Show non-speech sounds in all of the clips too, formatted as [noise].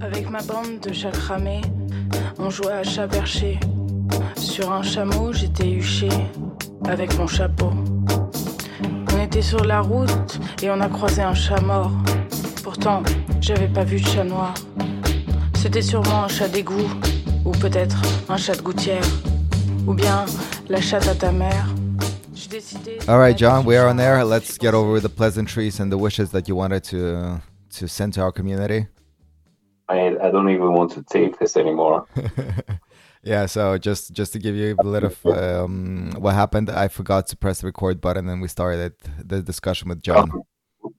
Avec ma bande de chats cramés, on jouait à chat perché. Sur un chameau, j'étais huché avec mon chapeau. On était sur la route et on a croisé un chat mort. Pourtant, j'avais pas vu de chat noir. C'était sûrement un chat d'égout, ou peut-être un chat de gouttière, ou bien la chatte à ta mère. J'ai décidé. All right, John, we are on air. Let's get over the pleasantries and the wishes that you wanted to to send to our community. I, I don't even want to take this anymore. [laughs] Yeah, so just just to give you a little of um, what happened, I forgot to press the record button, and we started the discussion with John.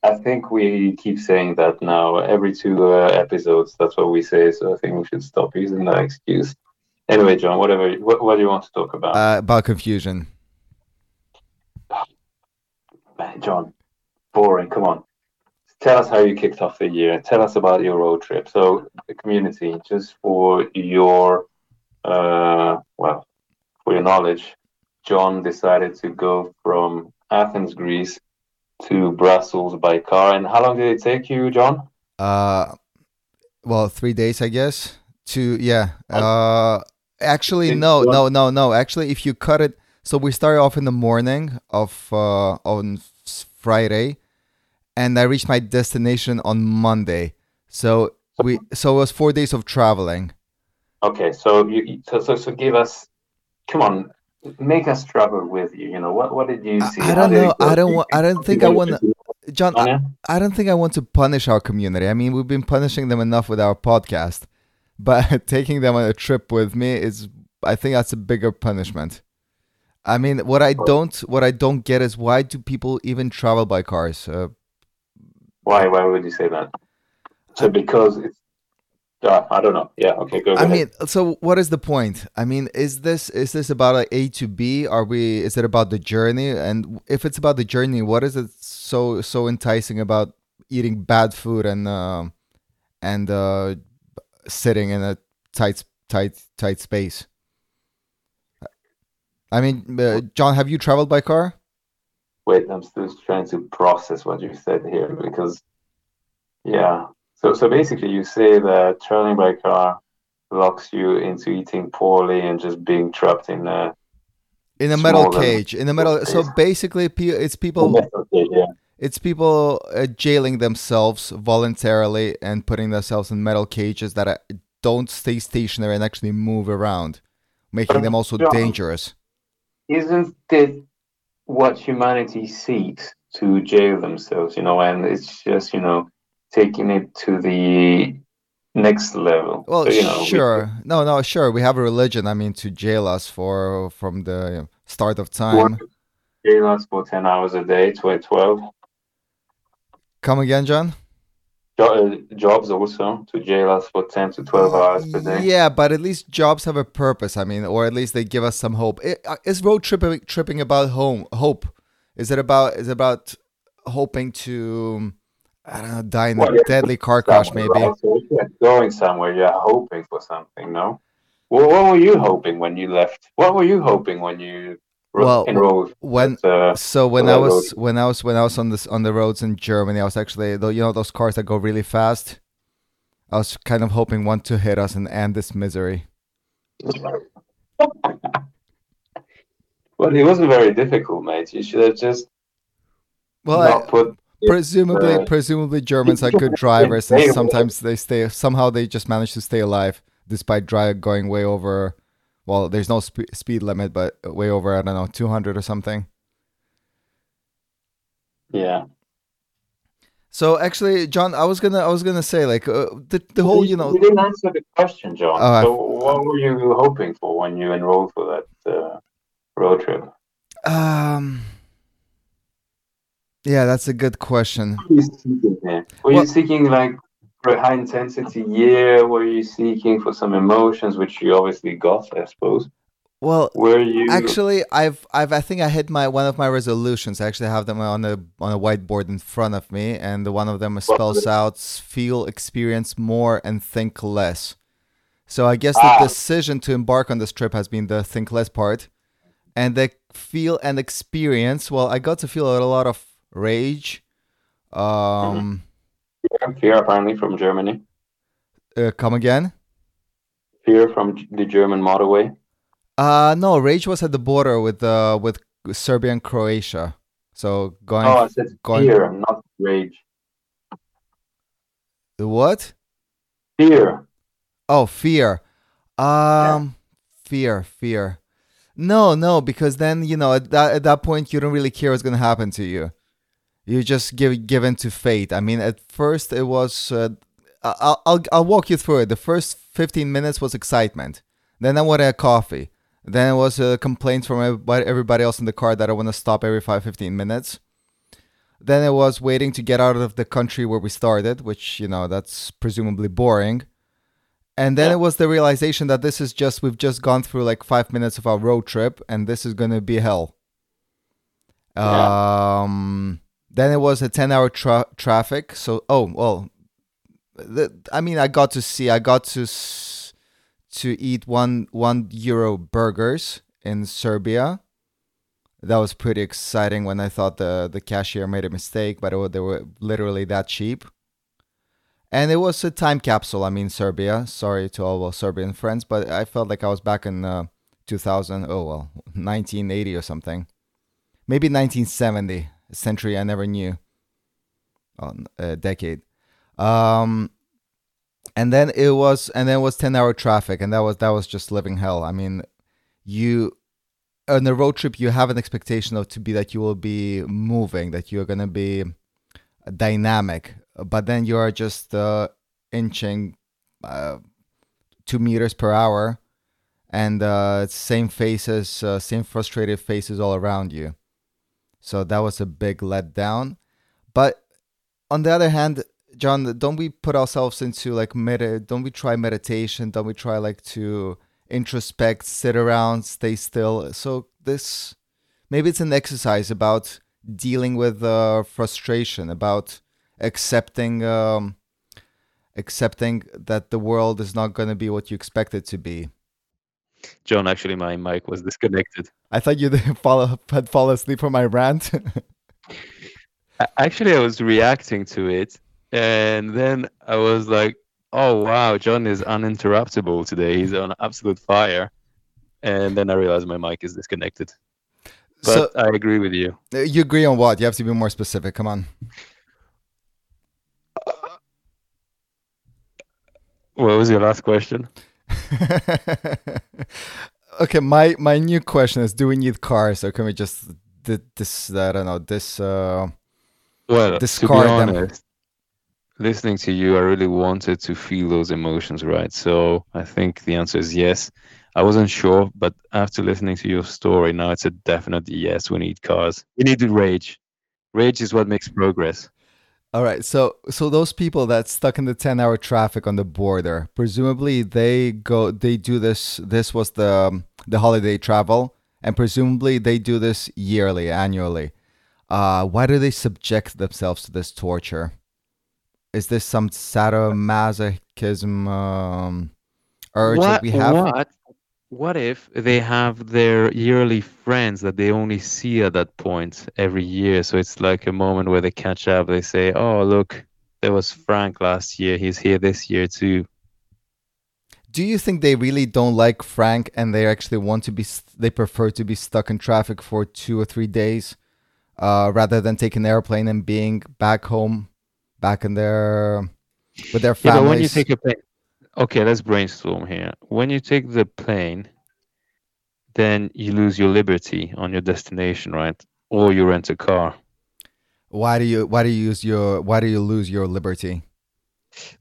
I think we keep saying that now every two uh, episodes. That's what we say. So I think we should stop using that excuse. Anyway, John, whatever. What, what do you want to talk about? Uh, about confusion. Man, John, boring. Come on. Tell us how you kicked off the year. Tell us about your road trip. So, the community, just for your, uh, well, for your knowledge, John decided to go from Athens, Greece, to Brussels by car. And how long did it take you, John? Uh, well, three days, I guess. To yeah. Uh, actually, no, no, no, no. Actually, if you cut it, so we started off in the morning of uh, on Friday, and I reached my destination on Monday. So we, so it was four days of traveling. Okay, so you so so, so give us, come on, make us travel with you. You know what? What did you see? I don't know. I don't want. I don't think I want. John, I, I don't think I want to punish our community. I mean, we've been punishing them enough with our podcast, [laughs] but taking them on a trip with me is, I think that's a bigger punishment. I mean, what I don't, what I don't get is why do people even travel by cars? Uh, why? Why would you say that? So because it's uh, I don't know. Yeah. Okay. Go. go I ahead. mean, so what is the point? I mean, is this is this about like A to B? Are we? Is it about the journey? And if it's about the journey, what is it so so enticing about eating bad food and uh, and uh, sitting in a tight tight tight space? I mean, uh, John, have you traveled by car? Wait, I'm still trying to process what you said here because, yeah. So, so basically, you say that traveling by car locks you into eating poorly and just being trapped in a in a metal cage in the metal so basically it's people yeah. it's people uh, jailing themselves voluntarily and putting themselves in metal cages that uh, don't stay stationary and actually move around making them also Yeah. dangerous Isn't it what humanity seeks to jail themselves? You know, and it's just you know taking it to the next level. well So, you know, we- sure no no sure we have a religion i mean to jail us for from the start of time jail us for ten hours a day, 12, 12. come again john Jo- jobs also to jail us for 10 to 12 hours per day. Yeah, but at least jobs have a purpose. I mean, or at least they give us some hope. Uh, Is road tripping tripping about home hope? Is it about is it about hoping to I don't know die in a yeah, deadly car crash maybe? right? So, yeah, going somewhere, you're hoping for something, no? Well, what were you hoping when you left? What were you hoping when you Well? When uh, so when I was when I was when I was on this on the roads in Germany, I was actually though you know those cars that go really fast. I was kind of hoping one to hit us and end this misery. well, it wasn't very difficult, mate. You should have just Well, not I, put. presumably uh, presumably Germans are good drivers and [laughs] sometimes they stay somehow they just manage to stay alive despite drive going way over well there's no spe- speed limit but way over I don't know 200 or something. Yeah. So actually John I was going to I was to say like uh, the the whole you know You didn't answer the question, John. Oh, so, what were you hoping for when you enrolled for that uh, road trip? um Yeah, that's a good question. What were you seeking here? Were Well- you seeking like for a high intensity year? Were you seeking for some emotions, which you obviously got, I suppose? Well, Were you Actually, I've I've I think I hit my one of my resolutions. I actually have them on a on a whiteboard in front of me, and one of them spells out feel, experience more, and think less. So I guess the Ah. decision to embark on this trip has been the think less part, and the feel and experience. Well, I got to feel a lot of rage. Um, fear apparently from Germany? Uh, come again? Fear from the German motorway. Uh no, Rage was at the border with uh with Serbia and Croatia. So going. Oh, I said going, fear, not rage. The what? Fear. Oh, fear. Um, yeah. fear, fear. No, no, because then you know at that at that point you don't really care what's gonna happen to you. You just give given to fate. I mean, at first it was. Uh, I'll, I'll I'll walk you through it. The first fifteen minutes was excitement. Then I wanted a coffee. Then it was a complaint from everybody, else in the car that I want to stop every 5 15 minutes. Then it was waiting to get out of the country where we started, which, you know, that's presumably boring. And then yeah. it was the realization that this is just we've just gone through like five minutes of our road trip, and this is gonna be hell. Yeah. Um. Then it was a ten-hour tra- traffic. So oh well, the, I mean I got to see I got to to eat one one euro burgers in Serbia. That was pretty exciting when I thought the the cashier made a mistake, but it, they were literally that cheap and it was a time capsule. I mean, Serbia. Sorry to all our Serbian friends, but I felt like I was back in uh, 2000. Oh well, 1980 or something, maybe 1970, a century I never knew, on a decade. Um, and then it was, and then it was 10 hour traffic, and that was that was just living hell. I mean, you on a road trip, you have an expectation of to be that you will be moving, that you're gonna be dynamic but then you are just uh, inching uh, two meters per hour and uh, same faces uh, same frustrated faces all around you so that was a big letdown. But on the other hand john don't we put ourselves into like med- don't we try meditation? Don't we try like to introspect sit around stay still? So this maybe it's an exercise about dealing with uh, frustration about accepting um, accepting that the world is not going to be what you expect it to be. John, actually, my mic was disconnected. I thought you [laughs] fall, had fallen asleep from my rant. [laughs] actually, I was reacting to it, and then I was like, "Oh wow, John is uninterruptible today. He's on absolute fire." And then I realized my mic is disconnected. But so, I agree with you. Uh, you agree on what? You have to be more specific. Come on. What was your last question? [laughs] okay, my my new question is: Do we need cars, or can we just this? I don't know this. Uh, well, discard to be honest, them? listening to you, I really wanted to feel those emotions, right? So I think the answer is yes. I wasn't sure, but after listening to your story, now it's a definite yes. We need cars. We need rage. Rage is what makes progress. All right. So so those people that stuck in the 10-hour traffic on the border, presumably they go they do this this was the um, the holiday travel and presumably they do this yearly, annually. Uh why do they subject themselves to this torture? Is this some sadomasochism um urge what, that we have? What what if they have their yearly friends that they only see at that point every year? So it's like a moment where they catch up. They say, "Oh, look, there was Frank last year. He's here this year too." Do you think they really don't like Frank and they actually want to be? They prefer to be stuck in traffic for two or three days, uh, rather than take an airplane and being back home, back in their with their families. Yeah, but when you take a plane, okay, let's brainstorm here. When you take the plane, then you lose your liberty on your destination, right? Or you rent a car. Why do you why do you use your why do you lose your liberty?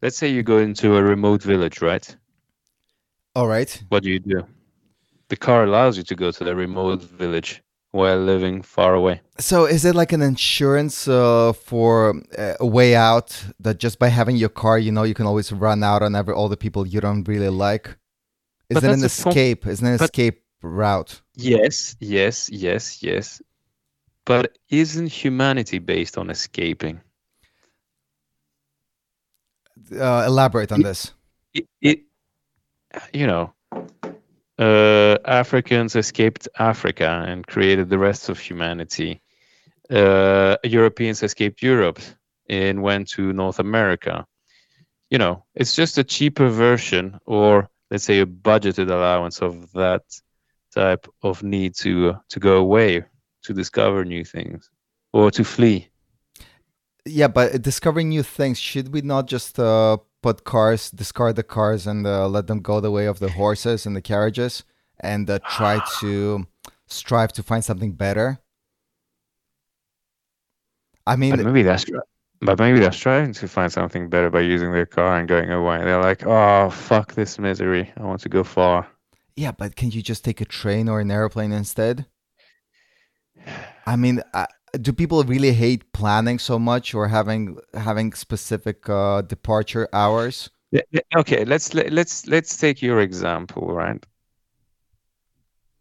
Let's say you go into a remote village, right? All right. What do you do? The car allows you to go to the remote village while living far away. So, is it like an insurance uh, for uh, a way out that just by having your car, you know, you can always run out on every all the people you don't really like? Is it an escape? Com- is it an escape route? Yes, yes, yes, yes. But isn't humanity based on escaping? Uh, elaborate on it, this. It, it, you know, uh, Africans escaped Africa and created the rest of humanity. Uh, Europeans escaped Europe and went to North America. you know, it's just a cheaper version or let's say a budgeted allowance of that type of need to to go away, to discover new things, or to flee. Yeah, but discovering new things, should we not just uh, put cars, discard the cars, and uh, let them go the way of the horses and the carriages, and uh, try [sighs] to strive to find something better? I mean, but maybe that's but maybe they're trying to find something better by using their car and going away. They're like, "Oh, fuck this misery! I want to go far." Yeah, but can you just take a train or an airplane instead? I mean, uh, do people really hate planning so much or having having specific uh, departure hours? Yeah, okay, let's let, let's let's take your example, right?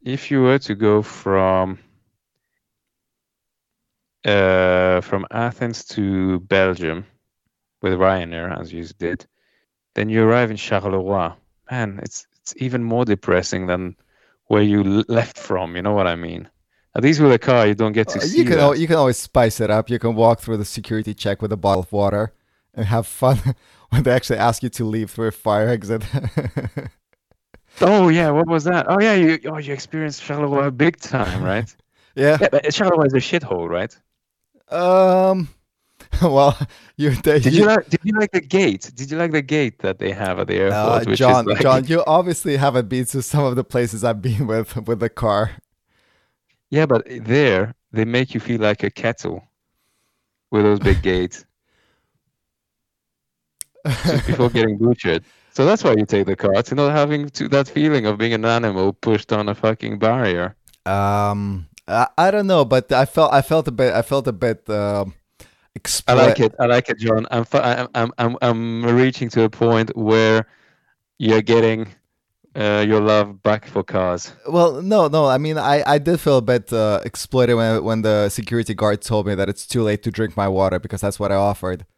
If you were to go from uh, from Athens to Belgium with Ryanair, as you did, then you arrive in Charleroi. Man, it's it's even more depressing than where you left from. You know what I mean? At least with a car, you don't get to uh, see. You can al- you can always spice it up. You can walk through the security check with a bottle of water and have fun [laughs] when they actually ask you to leave through a fire exit. [laughs] oh yeah, what was that? Oh yeah, you oh you experienced Charleroi big time, right? [laughs] yeah. yeah but Charleroi is a shithole, right? Um. Well, you they, did you like did you like the gate? Did you like the gate that they have at the airport? Uh, John, like... John, you obviously haven't been to some of the places I've been with with the car. Yeah, but there they make you feel like a kettle with those big gates [laughs] just before getting butchered. So that's why you take the car to not having to, that feeling of being an animal pushed on a fucking barrier. Um, I, I don't know, but I felt I felt a bit I felt a bit. Uh, I like it. I like it, John. I'm I'm I'm I'm reaching to a point where you're getting uh, your love back for cars. Well, no, no. I mean, I, I did feel a bit uh, exploited when when the security guard told me that it's too late to drink my water because that's what I offered. [laughs]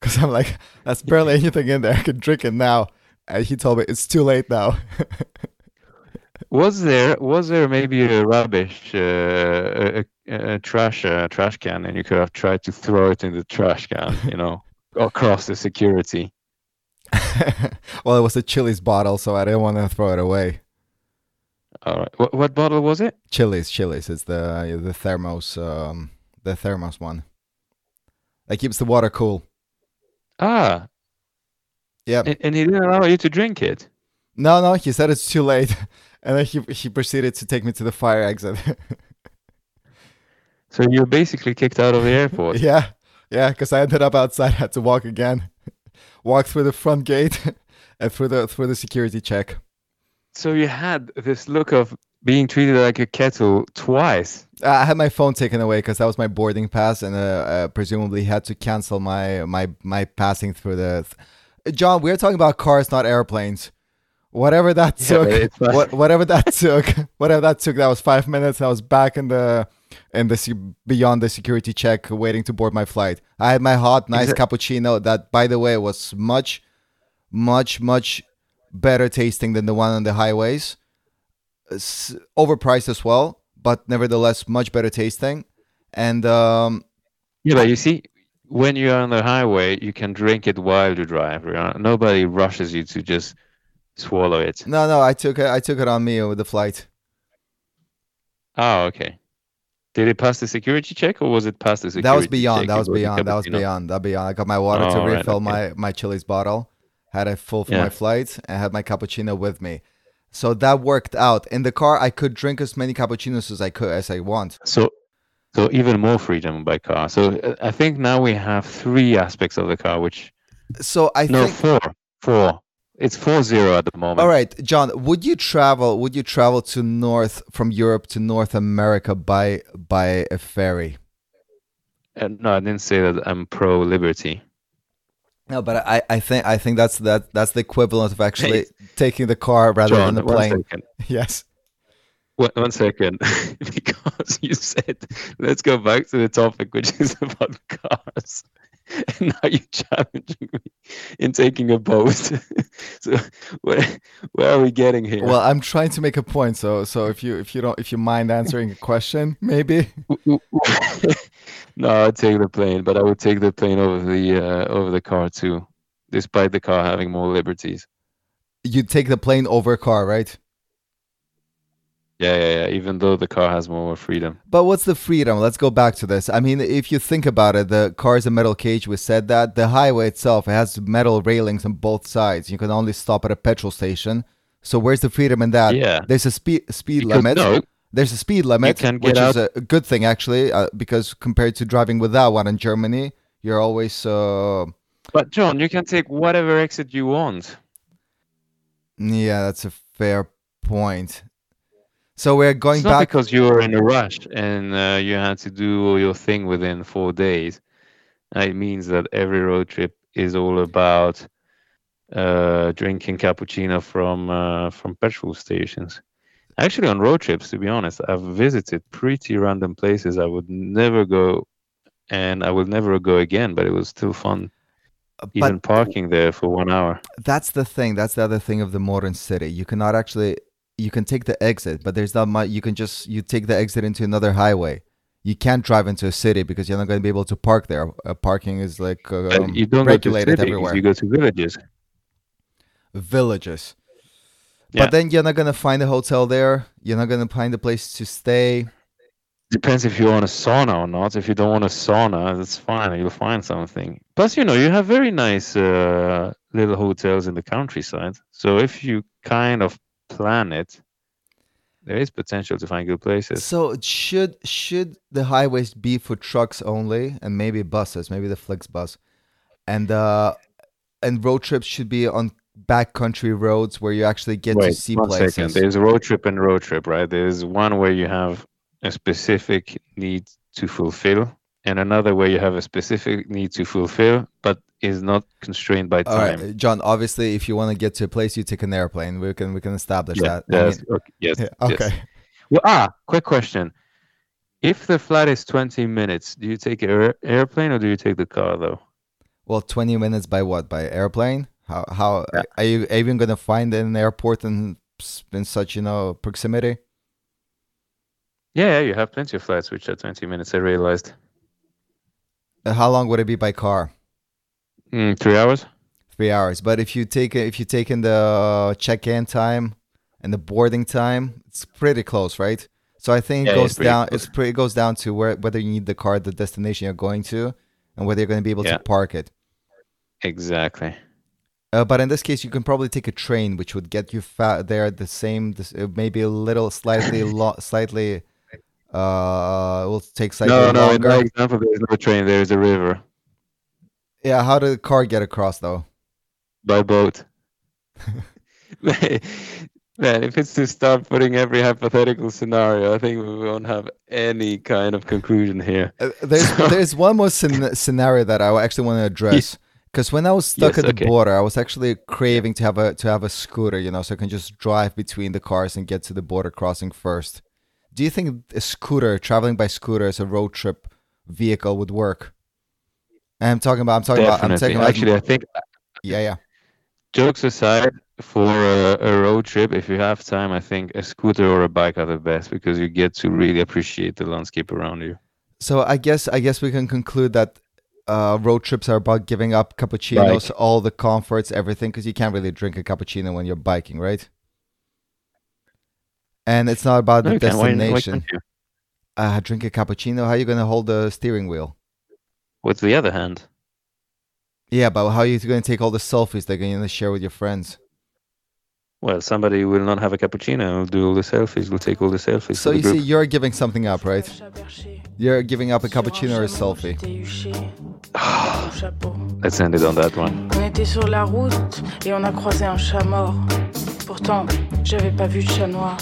Because I'm like, that's barely [laughs] anything in there. I can drink it now, and he told me it's too late now. [laughs] was there was there maybe a rubbish uh, a, a, trash a trash can and you could have tried to throw it in the trash can you know across the security [laughs] well it was a Chilly's bottle so i didn't want to throw it away. All right. What, what bottle was it? Chilly's Chilly's. It's the the thermos um the thermos one. That keeps the water cool. Ah. Yeah and, and he didn't allow you to drink it? No no he said it's too late. [laughs] And then he he proceeded to take me to the fire exit. [laughs] so you're basically kicked out of the airport. yeah, yeah, because I ended up outside. Had to walk again, walk through the front gate [laughs] and through the through the security check. So you had this look of being treated like a kettle twice. I had my phone taken away because that was my boarding pass, and uh, uh, presumably had to cancel my my my passing through the. Th- John, we're talking about cars, not airplanes whatever that took yeah, what, whatever that [laughs] took whatever that took that was five minutes i was back in the in the beyond the security check waiting to board my flight i had my hot nice cappuccino that by the way was much much much better tasting than the one on the highways it's overpriced as well but nevertheless much better tasting and um yeah but you see when you're on the highway you can drink it while you drive nobody rushes you to just swallow it. No, no, I took it. I took it on me with the flight. Oh, okay. Did it pass the security check, or was it past the security? That was beyond. That was beyond. That was beyond. That beyond. I got my water oh, to refill right, okay. my my Chilly's bottle. Had it full for yeah. my flight, and had my cappuccino with me. So that worked out. In the car, I could drink as many cappuccinos as I could as I want. So, so even more freedom by car. So uh, I think now we have three aspects of the car, which. So I no think... four, four. It's 4-0 at the moment. All right, John, would you travel would you travel to north from Europe to North America by by a ferry? Uh, no, I didn't say that I'm pro liberty. No, but I, I think I think that's that that's the equivalent of actually [laughs] hey, taking the car rather John, than the plane. [laughs] Yes. One, one second, [laughs] because you said let's go back to the topic, which is about cars. And [laughs] now you're challenging me in taking a boat. [laughs] so where where are we getting here? Well, I'm trying to make a point. So so if you if you don't if you mind answering a question, maybe. [laughs] no, I'd take the plane, but I would take the plane over the uh, over the car too. despite the car having more liberties. You'd take the plane over a car, right? Yeah, yeah, yeah. Even though the car has more freedom. But what's the freedom? Let's go back to this. I mean, if you think about it, the car is a metal cage. We said that the highway itself it has metal railings on both sides. You can only stop at a petrol station. So where's the freedom in that? Yeah. There's a speed speed because limit. No, There's a speed limit, which out. is a good thing actually, uh, because compared to driving without one in Germany, you're always. Uh... But John, you can take whatever exit you want. Yeah, that's a fair point. So we're going it's back because you were in a rush and uh, you had to do your thing within four days. It means that every road trip is all about uh, drinking cappuccino from uh, from petrol stations. Actually, on road trips, to be honest, I've visited pretty random places I would never go, and I will never go again. But it was still fun, uh, even parking there for one hour. That's the thing. That's the other thing of the modern city. You cannot actually you can take the exit, but there's not much. You can just you take the exit into another highway. You can't drive into a city because you're not going to be able to park there. Uh, parking is like um, you don't regulated go to everywhere. You go to villages. Villages. Yeah. But then you're not gonna find a hotel there. You're not gonna find a place to stay. Depends if you want a sauna or not. If you don't want a sauna, that's fine. You'll find something. Plus, you know, you have very nice uh, little hotels in the countryside. So if you kind of planet, there is potential to find good places. So should should the highways be for trucks only and maybe buses, maybe the FlixBus, and uh, and road trips should be on backcountry roads where you actually get Wait, to see one places. Second. There's a road trip and road trip, right? There's one where you have a specific need to fulfill, and another where you have a specific need to fulfill, but is not constrained by time. All right, John. Obviously, if you want to get to a place, you take an airplane. We can we can establish yeah, that. Yes. I mean, okay. Yes. Yeah, okay. Yes. Well, ah, quick question. If the flight is 20 minutes, do you take an airplane or do you take the car though? Well, 20 minutes by what? By airplane? How how yeah. are you even going to find an airport in in such you know proximity? Yeah, yeah, you have plenty of flights which are 20 minutes. I realized. how long would it be by car? Mm, three hours. Three hours. But if you take if you take in the check-in time and the boarding time, it's pretty close, right? So I think it goes it's down. Close. It's pretty. It goes down to where whether you need the car, the destination you're going to, and whether you're going to be able yeah. to park it. Exactly. Uh, but in this case, you can probably take a train, which would get you fa- there the same, this, uh, maybe a little, slightly, [laughs] lo- slightly. Uh, it will take slightly no, no, longer. No, example, there's no train. There's a river. Yeah, how did the car get across though? By boat. [laughs] Man, if it's to start putting every hypothetical scenario, I think we won't have any kind of conclusion here. Uh, there's there's one more scen- scenario that I actually want to address. Because when I was stuck yes, at the okay. border, I was actually craving to have a to have a scooter, you know, so I can just drive between the cars and get to the border crossing first. Do you think a scooter, traveling by scooter as a road trip vehicle, would work? I'm talking about. I'm talking Definitely. about. I'm talking about. Actually, I think. Yeah, yeah. Jokes aside, for a, a, road trip, if you have time, I think a scooter or a bike are the best because you get to really appreciate the landscape around you. So I guess I guess we can conclude that uh, road trips are about giving up cappuccinos, Bike. all the comforts, everything, because you can't really drink a cappuccino when you're biking, right? And it's not about the no, destination. Why, why uh, drink a cappuccino. How are you going to hold the steering wheel? With the other hand. Yeah, but how are you going to take all the selfies they're going to share with your friends? Well, somebody will not have a cappuccino. Will do all the selfies. We'll take all the selfies. So you group. see, you're giving something up, right? You're giving up a cappuccino or a selfie. Ah, let's end it on that one. On était sur la route et on a croisé un chat mort. Pourtant, j'avais pas vu de chat noir.